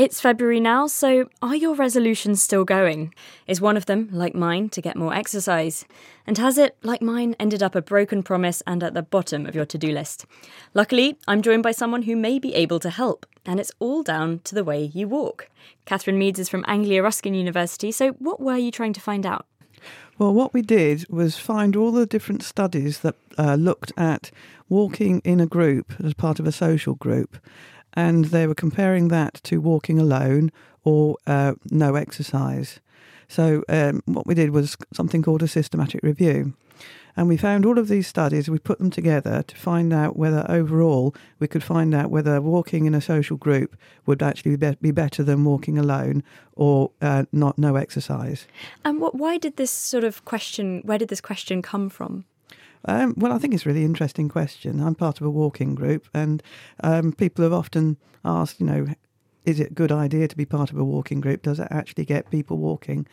It's February now, so are your resolutions still going? Is one of them, like mine, to get more exercise? And has it, like mine, ended up a broken promise and at the bottom of your to do list? Luckily, I'm joined by someone who may be able to help, and it's all down to the way you walk. Catherine Meads is from Anglia Ruskin University, so what were you trying to find out? Well, what we did was find all the different studies that uh, looked at walking in a group as part of a social group and they were comparing that to walking alone or uh, no exercise. So, um, what we did was something called a systematic review. And we found all of these studies, we put them together to find out whether overall we could find out whether walking in a social group would actually be better than walking alone or uh, not no exercise. And what, why did this sort of question, where did this question come from? Um, well, I think it's a really interesting question. I'm part of a walking group, and um, people have often asked, you know, is it a good idea to be part of a walking group? Does it actually get people walking?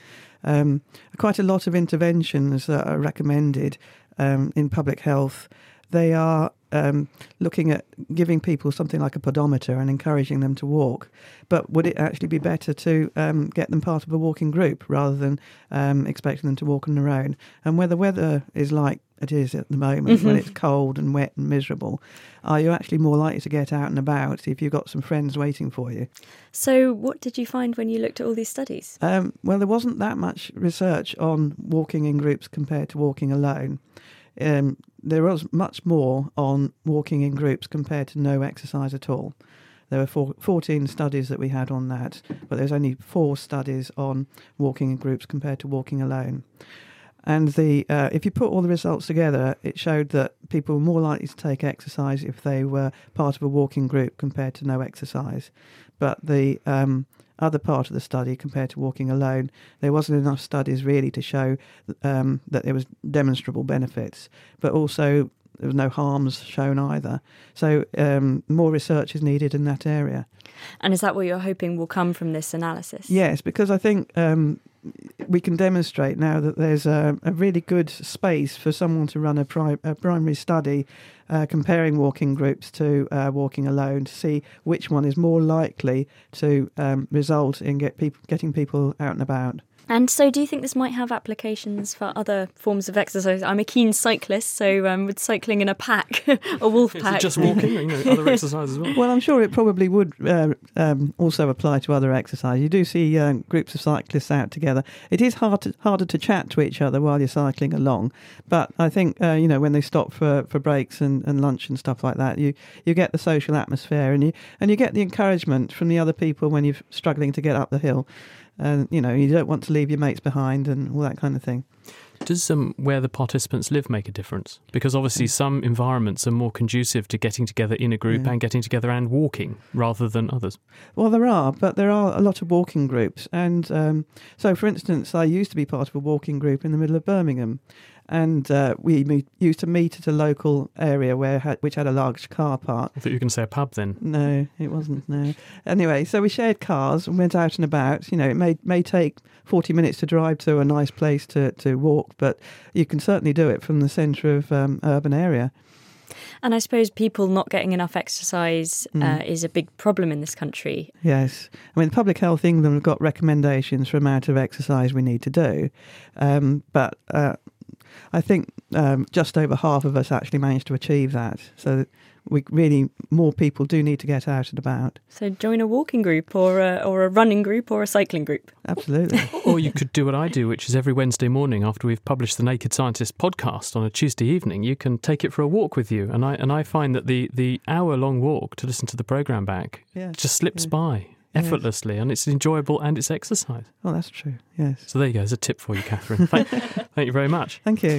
Um, quite a lot of interventions that are recommended um, in public health. They are um, looking at giving people something like a pedometer and encouraging them to walk. But would it actually be better to um, get them part of a walking group rather than um, expecting them to walk on their own? And where the weather is like it is at the moment, mm-hmm. when it's cold and wet and miserable, are you actually more likely to get out and about if you've got some friends waiting for you? So, what did you find when you looked at all these studies? Um, well, there wasn't that much research on walking in groups compared to walking alone. Um, there was much more on walking in groups compared to no exercise at all. There were four, 14 studies that we had on that, but there's only four studies on walking in groups compared to walking alone. And the uh, if you put all the results together, it showed that people were more likely to take exercise if they were part of a walking group compared to no exercise. But the um, other part of the study compared to walking alone, there wasn't enough studies really to show um, that there was demonstrable benefits, but also there was no harms shown either. So um, more research is needed in that area. And is that what you're hoping will come from this analysis? Yes, because I think um, we can demonstrate now that there's a, a, really good space for someone to run a, pri- a primary study uh, comparing walking groups to uh, walking alone to see which one is more likely to um, result in get people, getting people out and about. And so, do you think this might have applications for other forms of exercise? I'm a keen cyclist, so um, with cycling in a pack, a wolf pack. just walking, you know, other exercises as well? Well, I'm sure it probably would uh, um, also apply to other exercise. You do see uh, groups of cyclists out together. It is hard to, harder to chat to each other while you're cycling along, but I think uh, you know when they stop for, for breaks and, and lunch and stuff like that, you you get the social atmosphere and you and you get the encouragement from the other people when you're struggling to get up the hill and you know you don't want to leave your mates behind and all that kind of thing. Does um, where the participants live make a difference? Because obviously, mm. some environments are more conducive to getting together in a group yeah. and getting together and walking rather than others. Well, there are, but there are a lot of walking groups. And um, so, for instance, I used to be part of a walking group in the middle of Birmingham and uh, we meet, used to meet at a local area where had, which had a large car park. I thought you were going to say a pub then. No, it wasn't. No. Anyway, so we shared cars and went out and about. You know, it may may take forty minutes to drive to a nice place to to walk, but you can certainly do it from the centre of um, urban area. And I suppose people not getting enough exercise uh, mm. is a big problem in this country. Yes. I mean, Public Health England have got recommendations for amount of exercise we need to do. Um, but uh, I think um, just over half of us actually managed to achieve that. So we really more people do need to get out and about. So join a walking group or a, or a running group or a cycling group. Absolutely. or you could do what I do, which is every Wednesday morning after we've published the Naked Scientist podcast on a Tuesday evening, you can take it for a walk with you. And I and I find that the the hour long walk to listen to the program back yeah, just slips yeah. by effortlessly yes. and it's enjoyable and it's exercise. Oh, that's true. Yes. So there you go. There's a tip for you, Catherine. thank, thank you very much. Thank you.